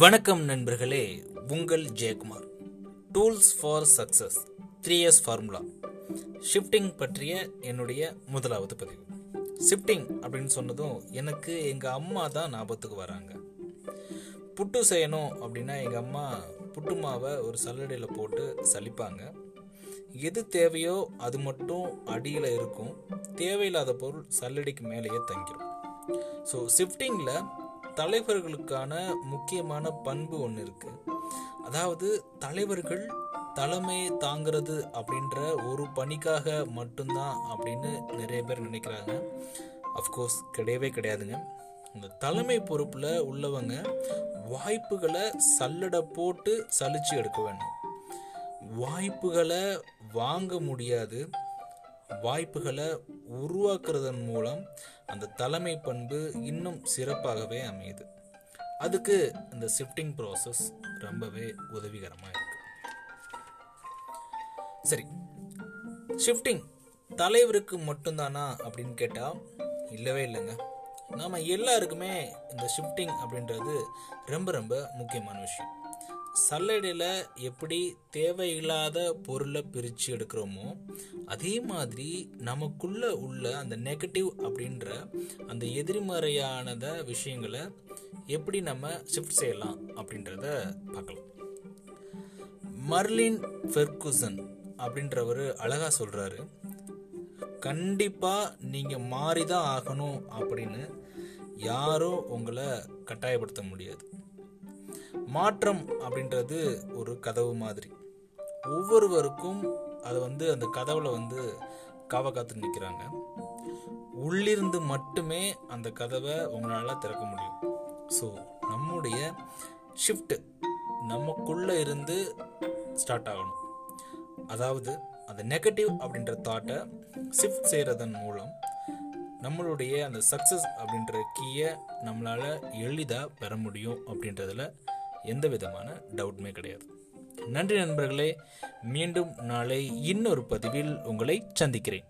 வணக்கம் நண்பர்களே உங்கள் Jayakumar. Tools for success three years formula shifting பற்றிய என்னுடைய முதலாவது பதிவு. ஷிஃப்டிங் அப்படின்னு சொன்னதும் எனக்கு எங்கள் அம்மா தான் ஞாபகத்துக்கு வராங்க. புட்டு செய்யணும் அப்படின்னா எங்கள் அம்மா புட்டு மாவை ஒரு சல்லடையில் போட்டு சலிப்பாங்க எது தேவையோ அது மட்டும் அடியில் இருக்கும். தேவையில்லாத பொருள் சல்லடிக்கு மேலேயே தங்கிடும் ஸோ ஷிஃப்டிங்கில் தலைவர்களுக்கான முக்கியமான பண்பு ஒன்று இருக்கு. அதாவது தலைவர்கள் தலைமை தாங்கிறது அப்படின்ற ஒரு பணிக்காக மட்டும்தான் அப்படின்னு நிறைய பேர் நினைக்கிறாங்க. அஃப்கோர்ஸ் கிடையவே கிடையாதுங்க. இந்த தலைமை பொறுப்பில் உள்ளவங்க வாய்ப்புகளை சல்லடை போட்டு சலிச்சு எடுக்க வேண்டும். வாய்ப்புகளை வாங்க முடியாது. வாய்ப்புகளை உருவாக்குறதன் மூலம் அந்த தலைமை பண்பு இன்னும் சிறப்பாகவே அமையுது. அதுக்கு இந்த ஷிஃப்டிங் ப்ராசஸ் ரொம்பவே உதவிகரமாக இருக்கு. சரி ஷிஃப்டிங் தலைவருக்கு மட்டும்தானா அப்படின்னு கேட்டால் இல்லவே இல்லைங்க. நாம் எல்லாருக்குமே இந்த ஷிஃப்டிங் அப்படின்றது ரொம்ப ரொம்ப முக்கியமான விஷயம். சல்லடையில் எப்படி தேவையில்லாத பொருளை பிரித்து எடுக்கிறோமோ அதே மாதிரி நமக்குள்ளே உள்ள அந்த நெகட்டிவ் அப்படின்ற அந்த எதிர்மறையானத விஷயங்களை எப்படி நம்ம ஷிஃப்ட் செய்யலாம் அப்படின்றத பார்க்கலாம். மர்லின் ஃபெர்குசன் அப்படின்றவர் அழகாக சொல்கிறாரு கண்டிப்பாக நீங்கள் மாறி தான் ஆகணும் அப்படின்னு யாரும் உங்களை கட்டாயப்படுத்த முடியாது. மாற்றம் அப்படின்றது ஒரு கதவு மாதிரி. ஒவ்வொருவருக்கும் அது வந்து அந்த கதவுல வந்து காவ காத்து நிற்கிறாங்க உள்ளிருந்து மட்டுமே அந்த கதவை உங்களால் திறக்க முடியும். ஸோ நம்முடைய ஷிஃப்ட் நமக்குள்ள இருந்து ஸ்டார்ட் ஆகணும். அதாவது அந்த நெகட்டிவ் அப்படின்ற தாட்டை ஷிஃப்ட் செய்கிறதன் மூலம் நம்மளுடைய அந்த சக்ஸஸ் அப்படின்ற கீயை நம்மளால் எளிதாக பெற முடியும் அப்படின்றதுல எந்த விதமான டவுட்டுமே கிடையாது. நன்றி நண்பர்களே மீண்டும் நாளை இன்னொரு பதிவில் உங்களை சந்திக்கிறேன்.